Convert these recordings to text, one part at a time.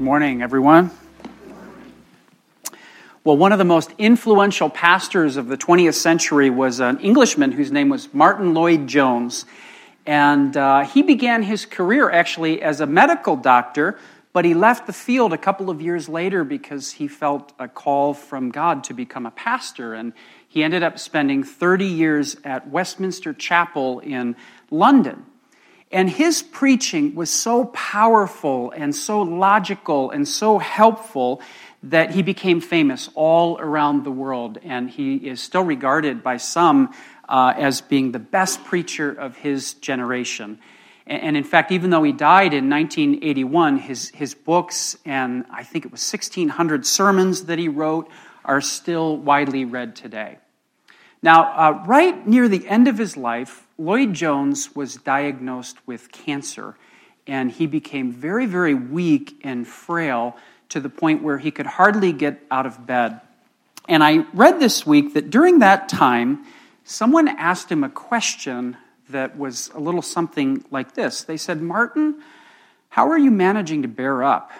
Morning, everyone. Well, one of the most influential pastors of the 20th century was an Englishman whose name was Martyn Lloyd Jones. And uh, he began his career actually as a medical doctor, but he left the field a couple of years later because he felt a call from God to become a pastor. And he ended up spending 30 years at Westminster Chapel in London. And his preaching was so powerful and so logical and so helpful that he became famous all around the world. And he is still regarded by some uh, as being the best preacher of his generation. And, in fact, even though he died in 1981, his, his books and I think it was 1,600 sermons that he wrote are still widely read today. Now, uh, right near the end of his life, Lloyd Jones was diagnosed with cancer, and he became very, very weak and frail to the point where he could hardly get out of bed. And I read this week that during that time, someone asked him a question that was a little something like this. They said, Martyn, how are you managing to bear up?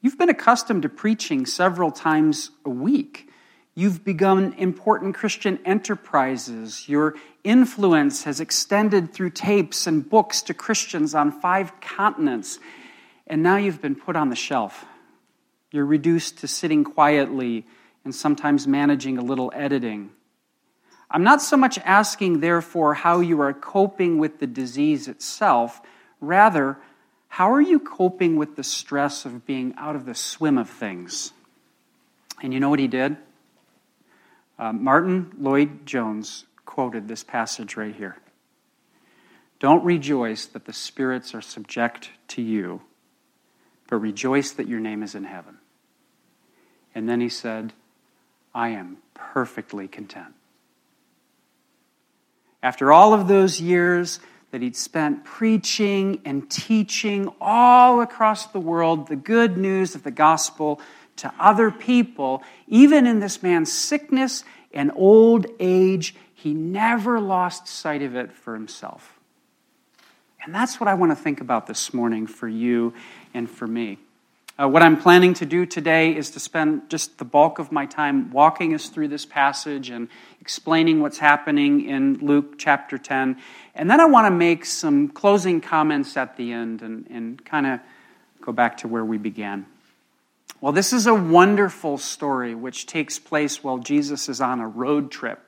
You've been accustomed to preaching several times a week. You've begun important Christian enterprises. Your influence has extended through tapes and books to Christians on five continents. And now you've been put on the shelf. You're reduced to sitting quietly and sometimes managing a little editing. I'm not so much asking, therefore, how you are coping with the disease itself. Rather, how are you coping with the stress of being out of the swim of things? And you know what he did? Uh, Martyn Lloyd Jones quoted this passage right here. Don't rejoice that the spirits are subject to you, but rejoice that your name is in heaven. And then he said, I am perfectly content. After all of those years that he'd spent preaching and teaching all across the world the good news of the gospel to other people, even in this man's sickness and old age, he never lost sight of it for himself. And that's what I want to think about this morning for you and for me. Uh, what I'm planning to do today is to spend just the bulk of my time walking us through this passage and explaining what's happening in Luke chapter 10. And then I want to make some closing comments at the end and, and kind of go back to where we began. Well, this is a wonderful story which takes place while Jesus is on a road trip.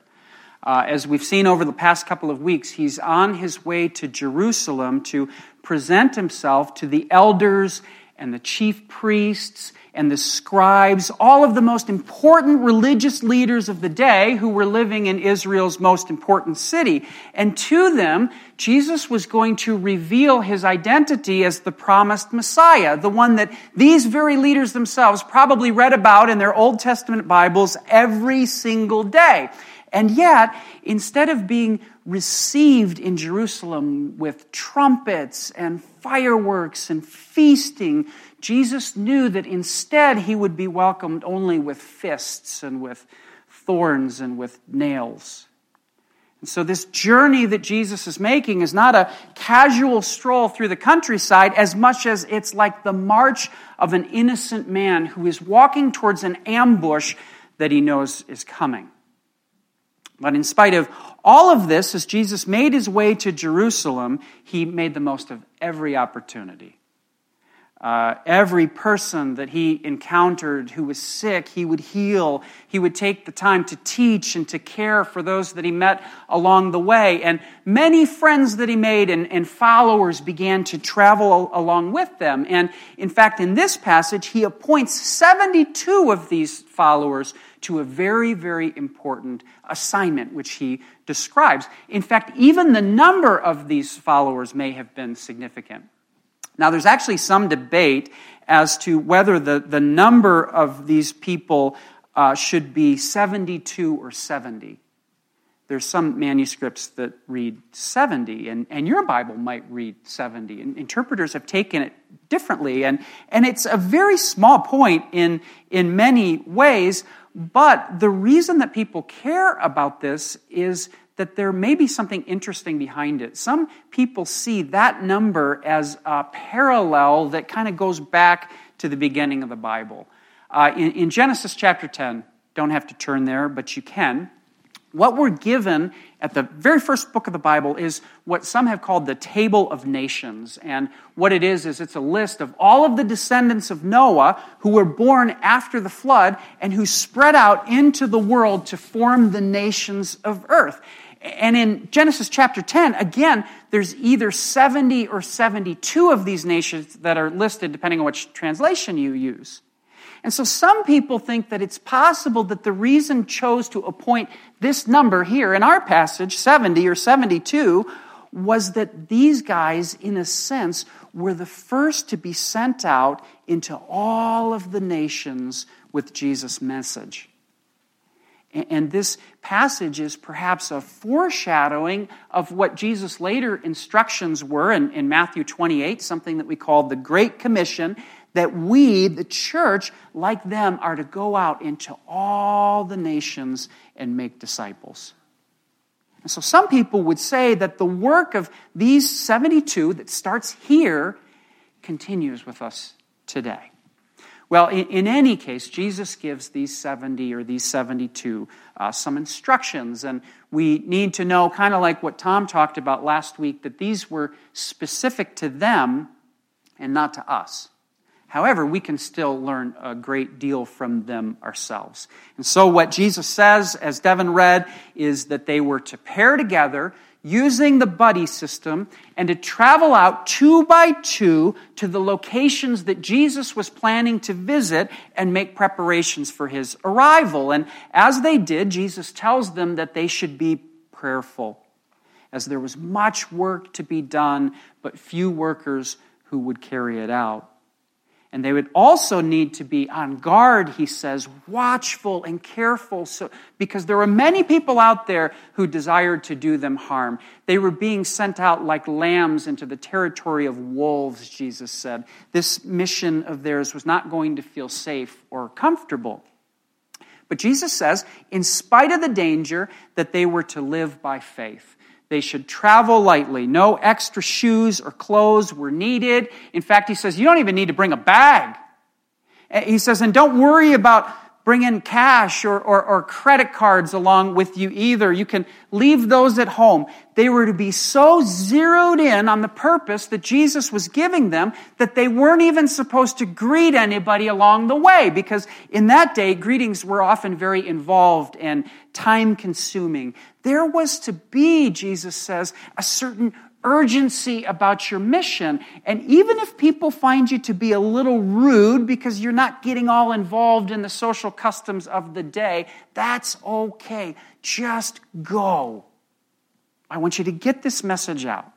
Uh, as we've seen over the past couple of weeks, he's on his way to Jerusalem to present himself to the elders and the chief priests and the scribes, all of the most important religious leaders of the day who were living in Israel's most important city. And to them, Jesus was going to reveal his identity as the promised Messiah, the one that these very leaders themselves probably read about in their Old Testament Bibles every single day. And yet, instead of being received in Jerusalem with trumpets and fireworks and feasting, Jesus knew that instead he would be welcomed only with fists and with thorns and with nails. And so, this journey that Jesus is making is not a casual stroll through the countryside as much as it's like the march of an innocent man who is walking towards an ambush that he knows is coming. But in spite of all of this, as Jesus made his way to Jerusalem, he made the most of every opportunity. Uh, every person that he encountered who was sick, he would heal. He would take the time to teach and to care for those that he met along the way. And many friends that he made and, and followers began to travel along with them. And in fact, in this passage, he appoints 72 of these followers to a very, very important assignment, which he describes. In fact, even the number of these followers may have been significant. Now, there's actually some debate as to whether the, the number of these people uh, should be 72 or 70. There's some manuscripts that read 70, and, and your Bible might read 70. And interpreters have taken it differently, and, and it's a very small point in, in many ways. But the reason that people care about this is that there may be something interesting behind it. Some people see that number as a parallel that kind of goes back to the beginning of the Bible. Uh, in, in Genesis chapter 10, don't have to turn there, but you can. What we're given at the very first book of the Bible is what some have called the Table of Nations. And what it is, is it's a list of all of the descendants of Noah who were born after the flood and who spread out into the world to form the nations of earth. And in Genesis chapter 10, again, there's either 70 or 72 of these nations that are listed, depending on which translation you use. And so some people think that it's possible that the reason chose to appoint this number here in our passage, 70 or 72, was that these guys, in a sense, were the first to be sent out into all of the nations with Jesus' message. And this passage is perhaps a foreshadowing of what Jesus' later instructions were in, in Matthew 28, something that we call the Great Commission, that we, the church, like them, are to go out into all the nations and make disciples. And so some people would say that the work of these 72 that starts here continues with us today. Well, in, in any case, Jesus gives these 70 or these 72 uh, some instructions, and we need to know, kind of like what Tom talked about last week, that these were specific to them and not to us. However, we can still learn a great deal from them ourselves. And so, what Jesus says, as Devin read, is that they were to pair together using the buddy system and to travel out two by two to the locations that Jesus was planning to visit and make preparations for his arrival. And as they did, Jesus tells them that they should be prayerful, as there was much work to be done, but few workers who would carry it out. And they would also need to be on guard, he says, watchful and careful, so, because there were many people out there who desired to do them harm. They were being sent out like lambs into the territory of wolves, Jesus said. This mission of theirs was not going to feel safe or comfortable. But Jesus says, in spite of the danger, that they were to live by faith. They should travel lightly. No extra shoes or clothes were needed. In fact, he says, you don't even need to bring a bag. Eh, he says, and don't worry about bringing cash or, or, or, credit cards along with you either. You can leave those at home. They were to be so zeroed in on the purpose that Jesus was giving them that they weren't even supposed to greet anybody along the way because in that day, greetings were often very involved and time consuming. There was to be, Jesus says, a certain urgency about your mission. And even if people find you to be a little rude because you're not getting all involved in the social customs of the day, that's okay. Just go. I want you to get this message out.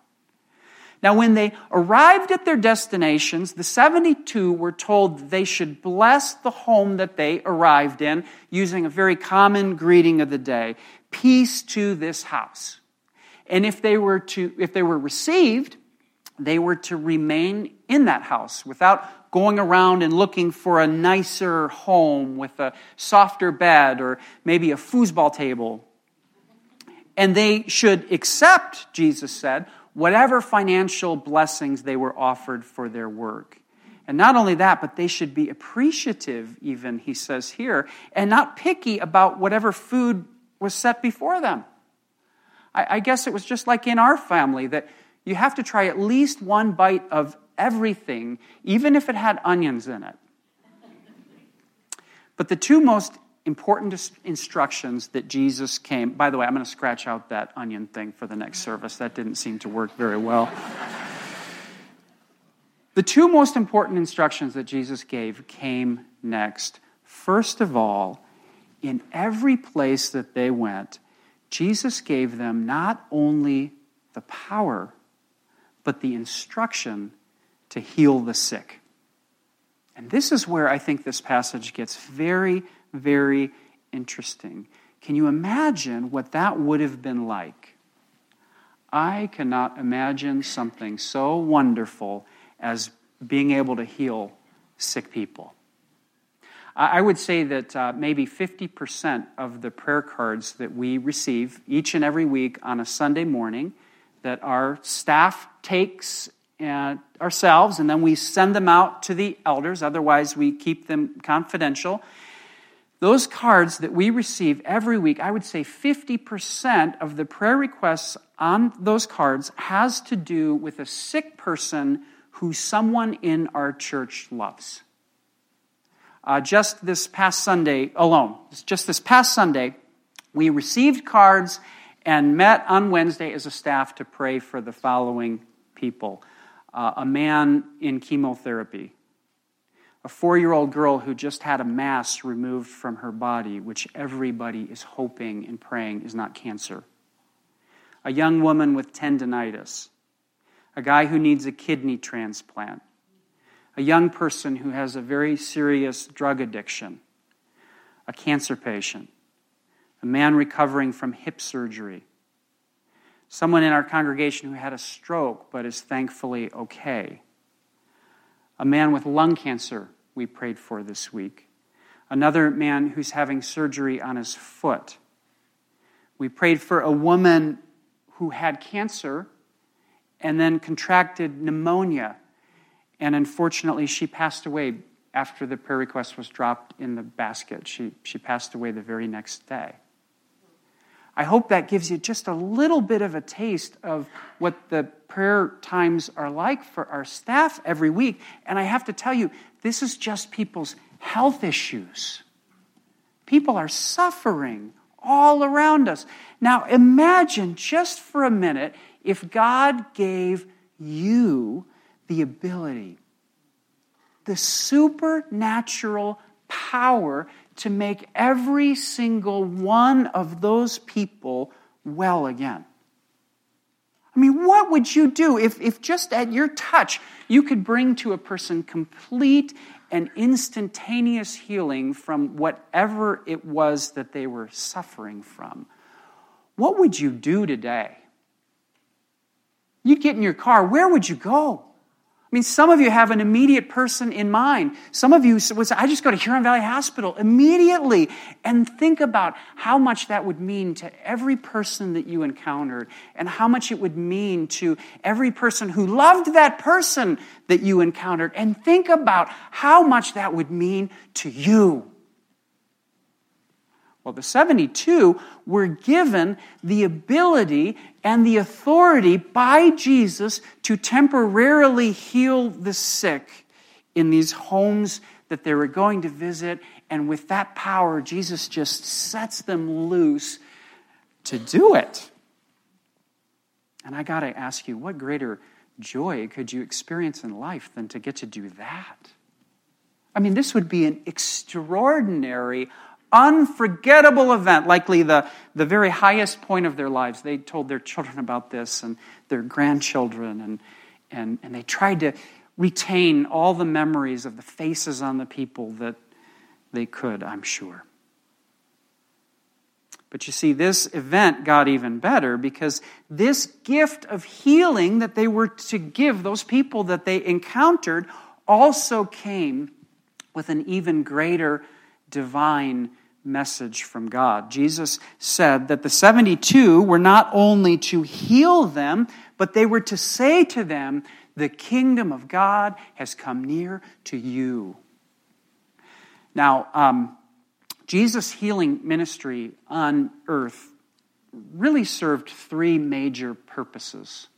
Now, when they arrived at their destinations, the 72 were told they should bless the home that they arrived in using a very common greeting of the day Peace to this house. And if they were to, if they were received, they were to remain in that house without going around and looking for a nicer home with a softer bed or maybe a foosball table. And they should accept, Jesus said, whatever financial blessings they were offered for their work. And not only that, but they should be appreciative, even, he says here, and not picky about whatever food was set before them. I, I guess it was just like in our family that you have to try at least one bite of everything, even if it had onions in it. But the two most important instructions that Jesus came, by the way, I'm going to scratch out that onion thing for the next service. That didn't seem to work very well. the two most important instructions that Jesus gave came next. First of all, in every place that they went, Jesus gave them not only the power, but the instruction to heal the sick. And this is where I think this passage gets very, very interesting. Can you imagine what that would have been like? I cannot imagine something so wonderful as being able to heal sick people. I would say that uh, maybe 50% of the prayer cards that we receive each and every week on a Sunday morning that our staff takes and ourselves, and then we send them out to the elders. Otherwise, we keep them confidential. Those cards that we receive every week, I would say 50% of the prayer requests on those cards has to do with a sick person who someone in our church loves. Uh, just this past Sunday alone, just this past Sunday, we received cards and met on Wednesday as a staff to pray for the following people. Uh, a man in chemotherapy, a four year old girl who just had a mass removed from her body, which everybody is hoping and praying is not cancer, a young woman with tendonitis, a guy who needs a kidney transplant, a young person who has a very serious drug addiction, a cancer patient, a man recovering from hip surgery someone in our congregation who had a stroke but is thankfully okay, a man with lung cancer we prayed for this week, another man who's having surgery on his foot. We prayed for a woman who had cancer and then contracted pneumonia, and unfortunately, she passed away after the prayer request was dropped in the basket. She, she passed away the very next day. I hope that gives you just a little bit of a taste of what the prayer times are like for our staff every week. And I have to tell you, this is just people's health issues. People are suffering all around us. Now, imagine just for a minute if God gave you the ability, the supernatural power to make every single one of those people well again. I mean, what would you do if, if just at your touch you could bring to a person complete and instantaneous healing from whatever it was that they were suffering from? What would you do today? You'd get in your car, where would you go? I mean, some of you have an immediate person in mind. Some of you would say, I just go to Huron Valley Hospital immediately. And think about how much that would mean to every person that you encountered, and how much it would mean to every person who loved that person that you encountered. And think about how much that would mean to you. Well, the 72 were given the ability and the authority by Jesus to temporarily heal the sick in these homes that they were going to visit. And with that power, Jesus just sets them loose to do it. And I got to ask you, what greater joy could you experience in life than to get to do that? I mean, this would be an extraordinary unforgettable event, likely the, the very highest point of their lives. They told their children about this and their grandchildren, and, and, and they tried to retain all the memories of the faces on the people that they could, I'm sure. But you see, this event got even better because this gift of healing that they were to give those people that they encountered also came with an even greater divine message from God. Jesus said that the 72 were not only to heal them, but they were to say to them, The kingdom of God has come near to you. Now, um, Jesus' healing ministry on earth really served three major purposes.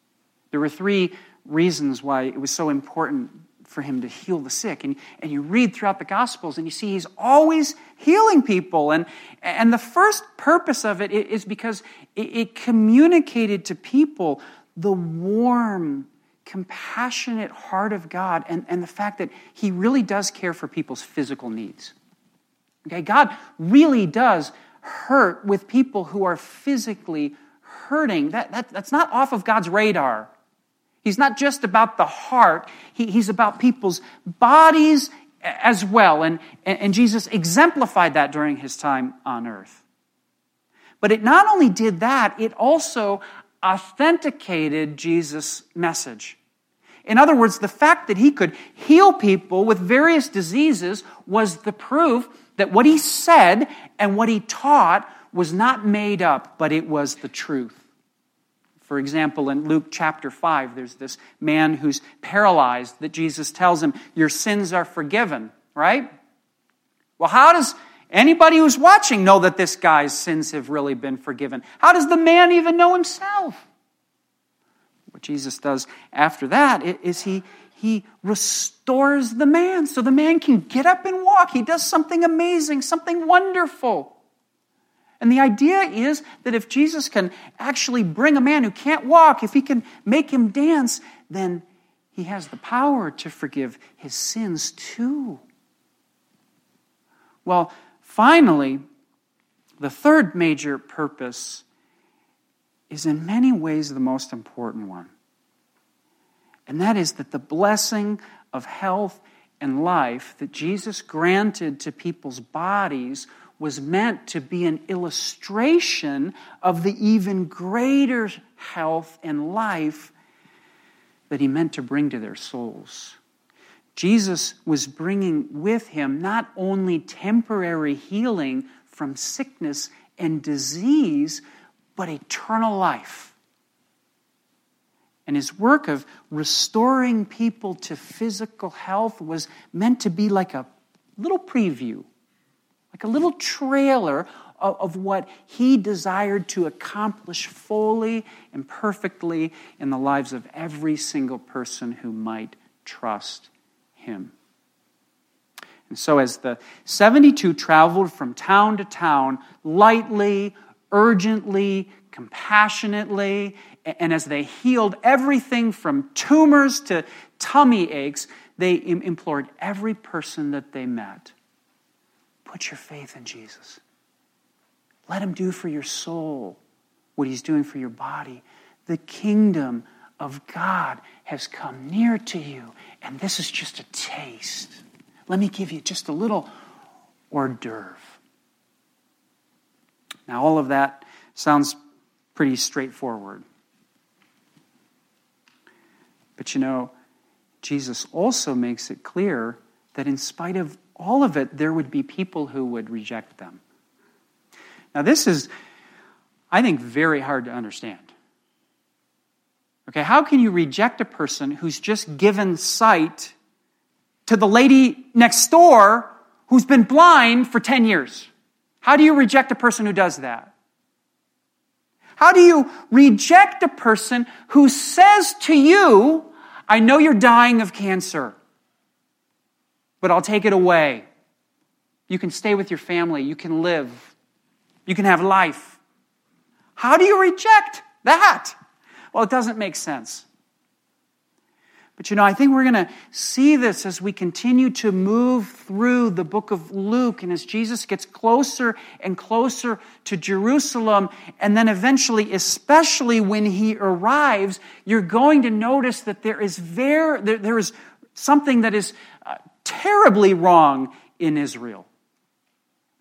There were three reasons why it was so important for him to heal the sick. And, and you read throughout the Gospels and you see he's always healing people. And, and the first purpose of it is because it, it communicated to people the warm, compassionate heart of God and, and the fact that he really does care for people's physical needs. Okay, God really does hurt with people who are physically hurting. That, that, that's not off of God's radar. He's not just about the heart, he, he's about people's bodies as well. And, and Jesus exemplified that during his time on earth. But it not only did that, it also authenticated Jesus' message. In other words, the fact that he could heal people with various diseases was the proof that what he said and what he taught was not made up, but it was the truth For example, in Luke chapter 5, there's this man who's paralyzed that Jesus tells him, Your sins are forgiven, right? Well, how does anybody who's watching know that this guy's sins have really been forgiven? How does the man even know himself? What Jesus does after that is he, he restores the man so the man can get up and walk. He does something amazing, something wonderful. And the idea is that if Jesus can actually bring a man who can't walk, if he can make him dance, then he has the power to forgive his sins too. Well, finally, the third major purpose is in many ways the most important one. And that is that the blessing of health and life that Jesus granted to people's bodies was meant to be an illustration of the even greater health and life that he meant to bring to their souls. Jesus was bringing with him not only temporary healing from sickness and disease, but eternal life. And his work of restoring people to physical health was meant to be like a little preview like a little trailer of, of what he desired to accomplish fully and perfectly in the lives of every single person who might trust him. And so, as the 72 traveled from town to town, lightly, urgently, compassionately, and as they healed everything from tumors to tummy aches, they implored every person that they met Put your faith in Jesus. Let him do for your soul what he's doing for your body. The kingdom of God has come near to you, and this is just a taste. Let me give you just a little hors d'oeuvre. Now, all of that sounds pretty straightforward. But you know, Jesus also makes it clear that in spite of all of it, there would be people who would reject them. Now, this is, I think, very hard to understand. Okay, how can you reject a person who's just given sight to the lady next door who's been blind for 10 years? How do you reject a person who does that? How do you reject a person who says to you, I know you're dying of cancer but I'll take it away. You can stay with your family. You can live. You can have life. How do you reject that? Well, it doesn't make sense. But you know, I think we're going to see this as we continue to move through the book of Luke and as Jesus gets closer and closer to Jerusalem. And then eventually, especially when he arrives, you're going to notice that there is, there, there is something that is terribly wrong in Israel.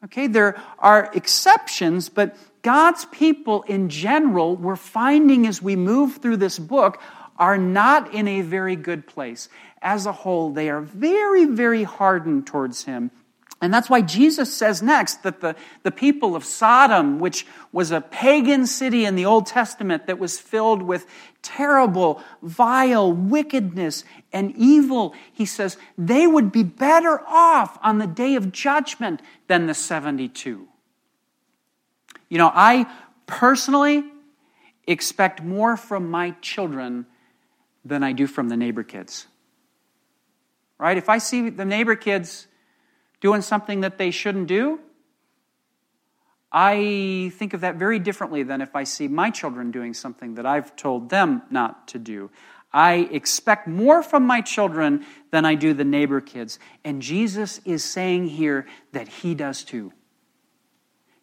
Okay, there are exceptions, but God's people in general, we're finding as we move through this book, are not in a very good place. As a whole, they are very, very hardened towards Him. And that's why Jesus says next that the, the people of Sodom, which was a pagan city in the Old Testament that was filled with terrible, vile wickedness and evil, he says they would be better off on the day of judgment than the 72. You know, I personally expect more from my children than I do from the neighbor kids. Right? If I see the neighbor kids, doing something that they shouldn't do, I think of that very differently than if I see my children doing something that I've told them not to do. I expect more from my children than I do the neighbor kids. And Jesus is saying here that he does too.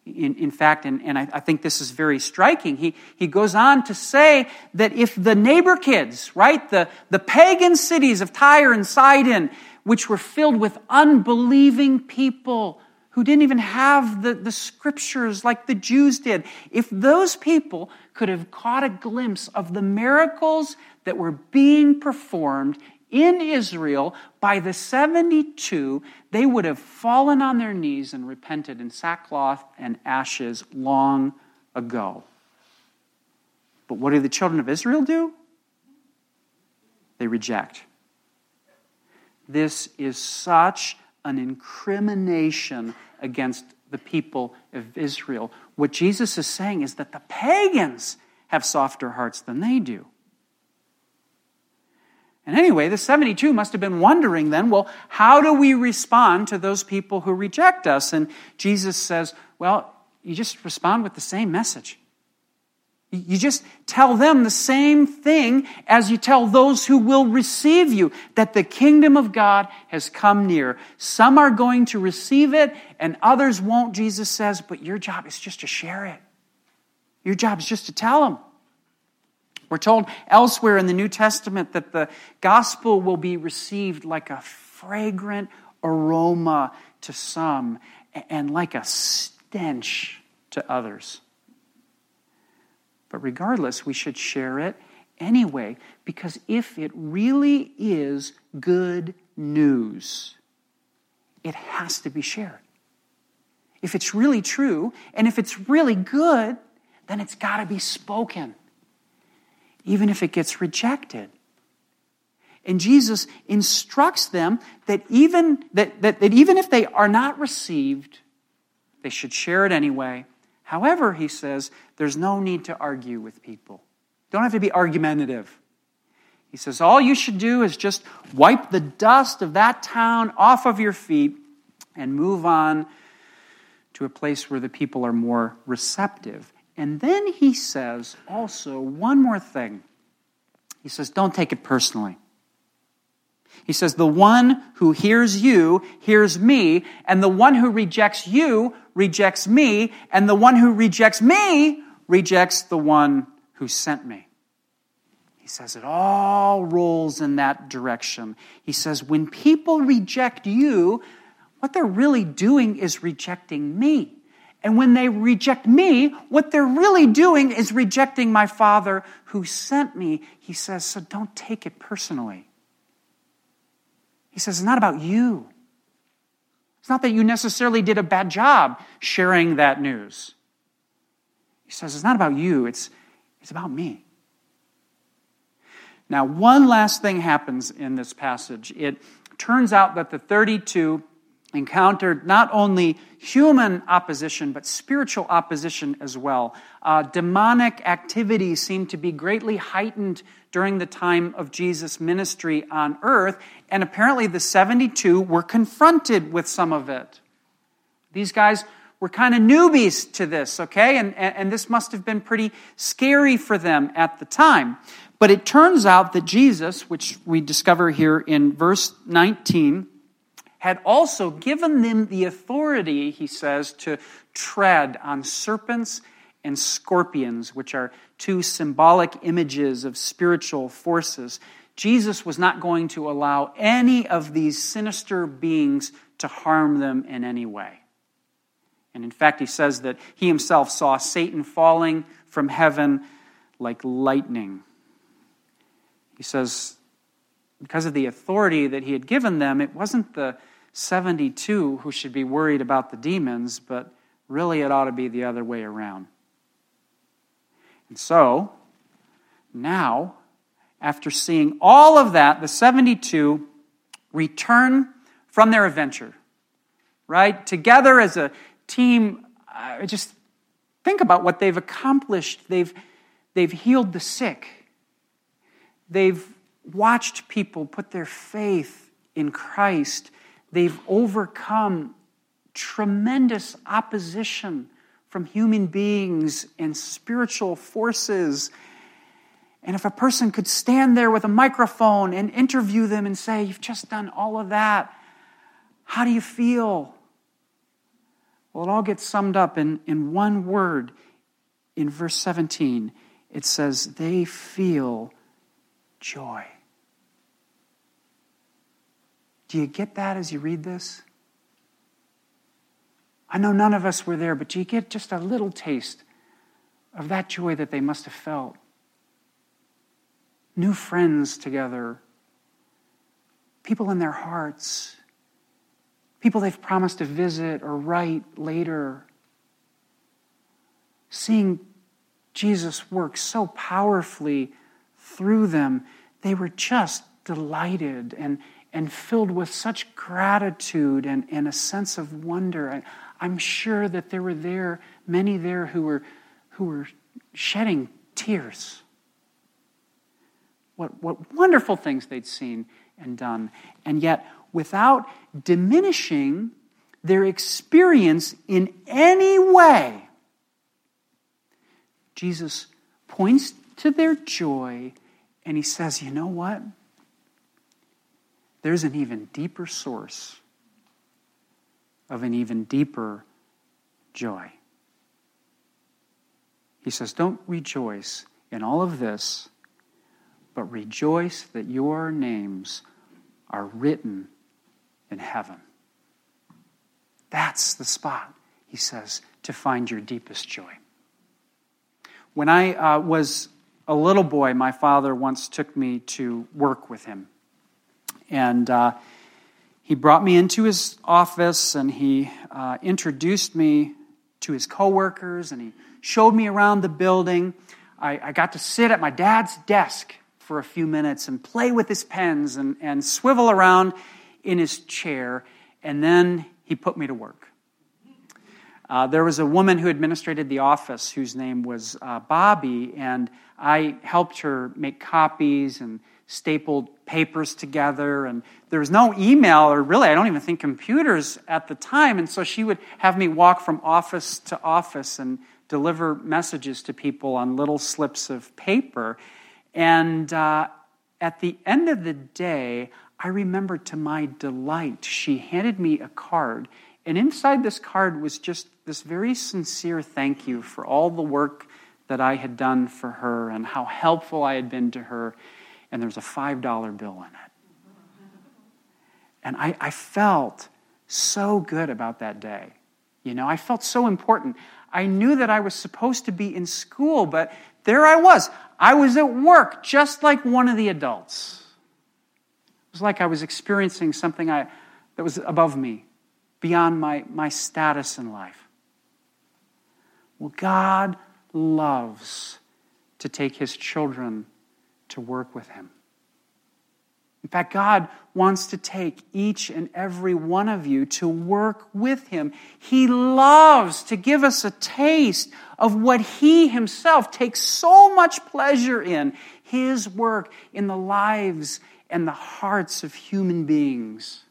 In, in fact, and, and I, I think this is very striking, he, he goes on to say that if the neighbor kids, right, the, the pagan cities of Tyre and Sidon, which were filled with unbelieving people who didn't even have the, the scriptures like the Jews did. If those people could have caught a glimpse of the miracles that were being performed in Israel by the 72, they would have fallen on their knees and repented in sackcloth and ashes long ago. But what do the children of Israel do? They reject. This is such an incrimination against the people of Israel. What Jesus is saying is that the pagans have softer hearts than they do. And anyway, the 72 must have been wondering then, well, how do we respond to those people who reject us? And Jesus says, well, you just respond with the same message. You just tell them the same thing as you tell those who will receive you that the kingdom of God has come near. Some are going to receive it and others won't, Jesus says, but your job is just to share it. Your job is just to tell them. We're told elsewhere in the New Testament that the gospel will be received like a fragrant aroma to some and like a stench to others. But regardless, we should share it anyway, because if it really is good news, it has to be shared. If it's really true, and if it's really good, then it's got to be spoken, even if it gets rejected. And Jesus instructs them that even, that, that, that even if they are not received, they should share it anyway However, he says, there's no need to argue with people. Don't have to be argumentative. He says, all you should do is just wipe the dust of that town off of your feet and move on to a place where the people are more receptive. And then he says also one more thing. He says, don't take it personally. He says, The one who hears you hears me, and the one who rejects you rejects me, and the one who rejects me rejects the one who sent me. He says it all rolls in that direction. He says, When people reject you, what they're really doing is rejecting me. And when they reject me, what they're really doing is rejecting my Father who sent me. He says, so don't take it personally. He says, it's not about you. It's not that you necessarily did a bad job sharing that news. He says, it's not about you, it's, it's about me. Now, one last thing happens in this passage. It turns out that the 32 encountered not only human opposition, but spiritual opposition as well. Uh, demonic activity seemed to be greatly heightened during the time of Jesus' ministry on earth, and apparently the 72 were confronted with some of it. These guys were kind of newbies to this, okay? And, and, this must have been pretty scary for them at the time. But it turns out that Jesus, which we discover here in verse 19, had also given them the authority, he says, to tread on serpents and scorpions, which are two symbolic images of spiritual forces. Jesus was not going to allow any of these sinister beings to harm them in any way. And in fact, he says that he himself saw Satan falling from heaven like lightning. He says, because of the authority that he had given them, it wasn't the 72 who should be worried about the demons, but really it ought to be the other way around. And so, now, after seeing all of that, the 72 return from their adventure, right? Together as a team, uh, just think about what they've accomplished. They've, they've healed the sick, they've watched people put their faith in Christ They've overcome tremendous opposition from human beings and spiritual forces. And if a person could stand there with a microphone and interview them and say, You've just done all of that, how do you feel? Well, it all gets summed up in, in one word in verse 17. It says, They feel joy. Do you get that as you read this? I know none of us were there, but do you get just a little taste of that joy that they must have felt? New friends together, people in their hearts, people they've promised to visit or write later, seeing Jesus work so powerfully through them, they were just delighted and, and filled with such gratitude and, and a sense of wonder. I, I'm sure that there were there many there who were, who were shedding tears. What, what wonderful things they'd seen and done. And yet, without diminishing their experience in any way, Jesus points to their joy and he says, You know what? There's an even deeper source of an even deeper joy. He says, Don't rejoice in all of this, but rejoice that your names are written in heaven. That's the spot, he says, to find your deepest joy. When I uh, was a little boy, my father once took me to work with him. And uh, he brought me into his office and he uh, introduced me to his coworkers and he showed me around the building. I, I, got to sit at my dad's desk for a few minutes and play with his pens and, and swivel around in his chair. And then he put me to work. Uh, there was a woman who administrated the office whose name was uh, Bobby, and I helped her make copies and stapled papers together. And there was no email, or really, I don't even think computers at the time. And so she would have me walk from office to office and deliver messages to people on little slips of paper. And uh, at the end of the day, I remember to my delight, she handed me a card and inside this card was just this very sincere thank you for all the work that I had done for her and how helpful I had been to her. And there's a $5 bill in it. And I, I felt so good about that day. You know, I felt so important. I knew that I was supposed to be in school, but there I was. I was at work just like one of the adults. It was like I was experiencing something I, that was above me beyond my, my status in life. Well, God loves to take his children to work with him. In fact, God wants to take each and every one of you to work with Him. He loves to give us a taste of what He Himself takes so much pleasure in His work in the lives and the hearts of human beings.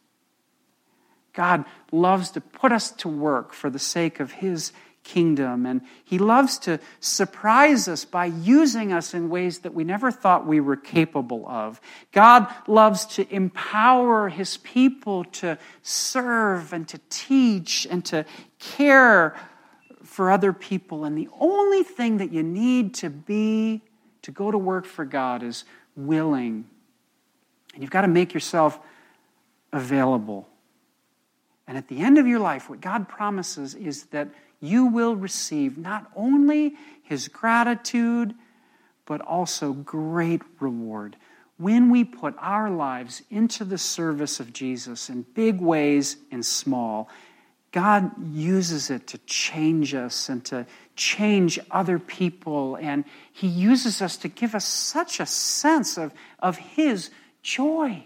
God loves to put us to work for the sake of His kingdom. And He loves to surprise us by using us in ways that we never thought we were capable of. God loves to empower His people to serve and to teach and to care for other people. And the only thing that you need to be to go to work for God is willing. And you've got to make yourself available. And at the end of your life, what God promises is that you will receive not only His gratitude, but also great reward. When we put our lives into the service of Jesus in big ways and small, God uses it to change us and to change other people. And He uses us to give us such a sense of, of His joy.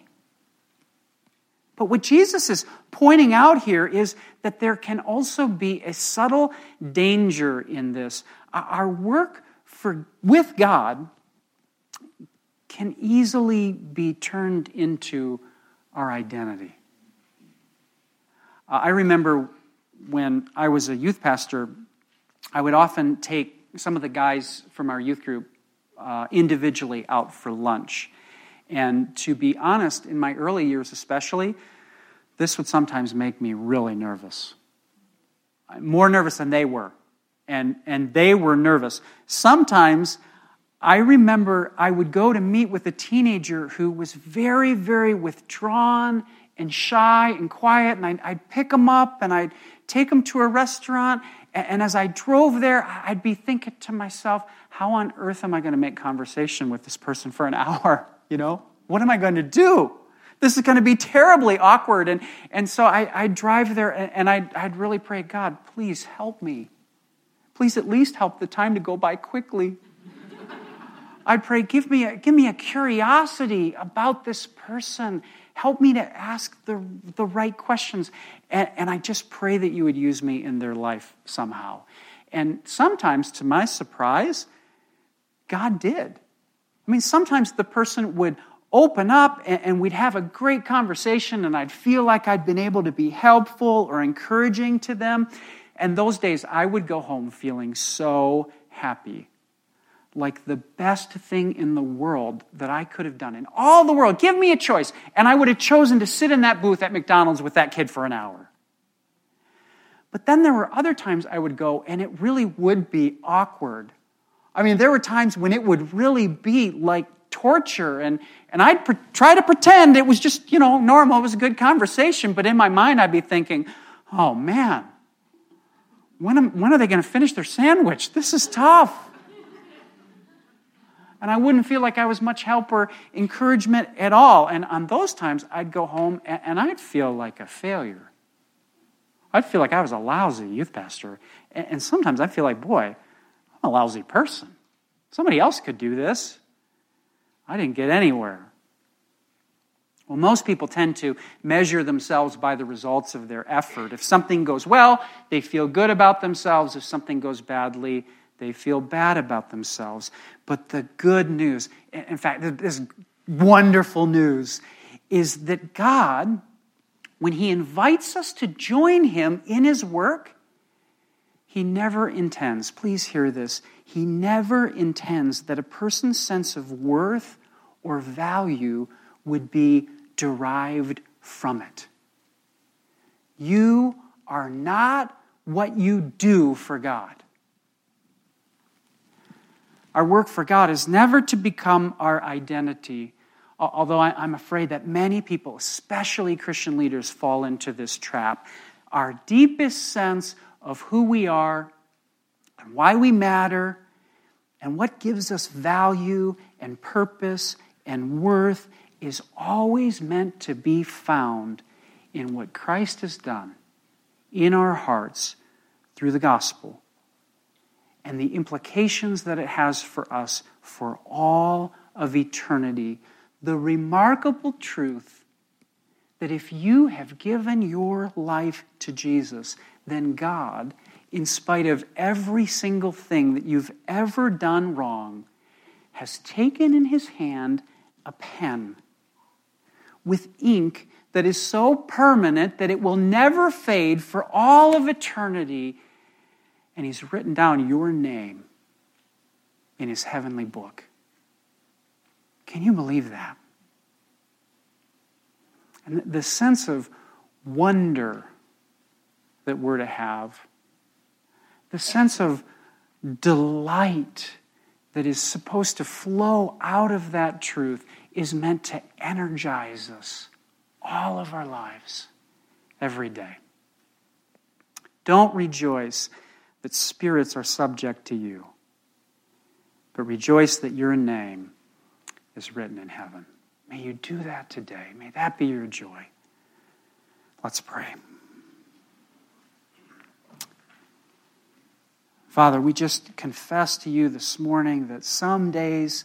But what Jesus is pointing out here is that there can also be a subtle danger in this. Our work for, with God can easily be turned into our identity. Uh, I remember when I was a youth pastor, I would often take some of the guys from our youth group uh, individually out for lunch. And to be honest, in my early years especially, this would sometimes make me really nervous. More nervous than they were. And, and they were nervous. Sometimes I remember I would go to meet with a teenager who was very, very withdrawn and shy and quiet, and I'd, I'd pick him up and I'd take him to a restaurant. And, and as I drove there, I'd be thinking to myself, how on earth am I going to make conversation with this person for an hour? You know, what am I going to do? This is going to be terribly awkward. And, and so I, I'd drive there and I'd, I'd really pray, God, please help me. Please at least help the time to go by quickly. I'd pray, give me, a, give me a curiosity about this person. Help me to ask the, the right questions. And, and I just pray that you would use me in their life somehow. And sometimes, to my surprise, God did. I mean, sometimes the person would open up and, and, we'd have a great conversation, and I'd feel like I'd been able to be helpful or encouraging to them. And those days, I would go home feeling so happy like the best thing in the world that I could have done in all the world. Give me a choice. And I would have chosen to sit in that booth at McDonald's with that kid for an hour. But then there were other times I would go and it really would be awkward. I mean, there were times when it would really be like torture and, and I'd pre- try to pretend it was just, you know, normal, it was a good conversation, but in my mind I'd be thinking, oh man, when, am, when are they going to finish their sandwich? This is tough and I wouldn't feel like I was much help or encouragement at all. And on those times, I'd go home and I'd feel like a failure. I'd feel like I was a lousy youth pastor. And sometimes I'd feel like, boy, I'm a lousy person. Somebody else could do this. I didn't get anywhere. Well, most people tend to measure themselves by the results of their effort. If something goes well, they feel good about themselves. If something goes badly, they feel bad about themselves. But the good news, in fact, this wonderful news, is that God, when He invites us to join Him in His work, He never intends, please hear this, He never intends that a person's sense of worth or value would be derived from it. You are not what you do for God. Our work for God is never to become our identity, although I'm afraid that many people, especially Christian leaders, fall into this trap. Our deepest sense of who we are and why we matter and what gives us value and purpose and worth is always meant to be found in what Christ has done in our hearts through the gospel and the implications that it has for us for all of eternity. The remarkable truth that if you have given your life to Jesus, then God, in spite of every single thing that you've ever done wrong, has taken in his hand a pen with ink that is so permanent that it will never fade for all of eternity and he's written down your name in his heavenly book. Can you believe that? And the sense of wonder that we're to have, the sense of delight that is supposed to flow out of that truth is meant to energize us all of our lives every day. Don't rejoice that spirits are subject to you. But rejoice that your name is written in heaven. May you do that today. May that be your joy. Let's pray. Father, we just confess to you this morning that some days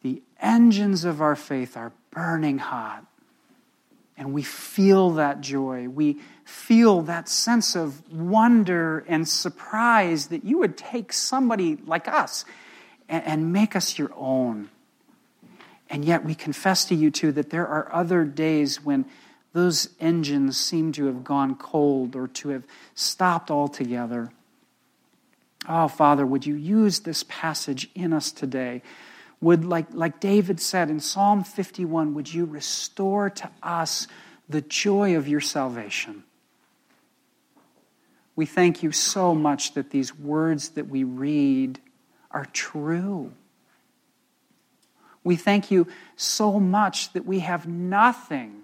the engines of our faith are burning hot. And we feel that joy. We feel that sense of wonder and surprise that you would take somebody like us and, and make us your own. And yet we confess to you, too, that there are other days when those engines seem to have gone cold or to have stopped altogether. Oh, Father, would you use this passage in us today? Would, like, like David said in Psalm 51, would you restore to us the joy of your salvation? We thank you so much that these words that we read are true. We thank you so much that we have nothing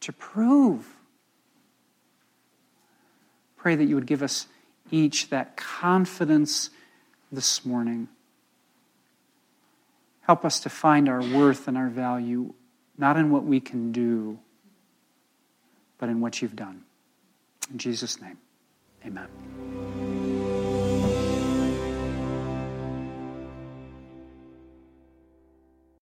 to prove. Pray that you would give us each that confidence this morning. Help us to find our worth and our value not in what we can do, but in what you've done. In Jesus' name. Amen.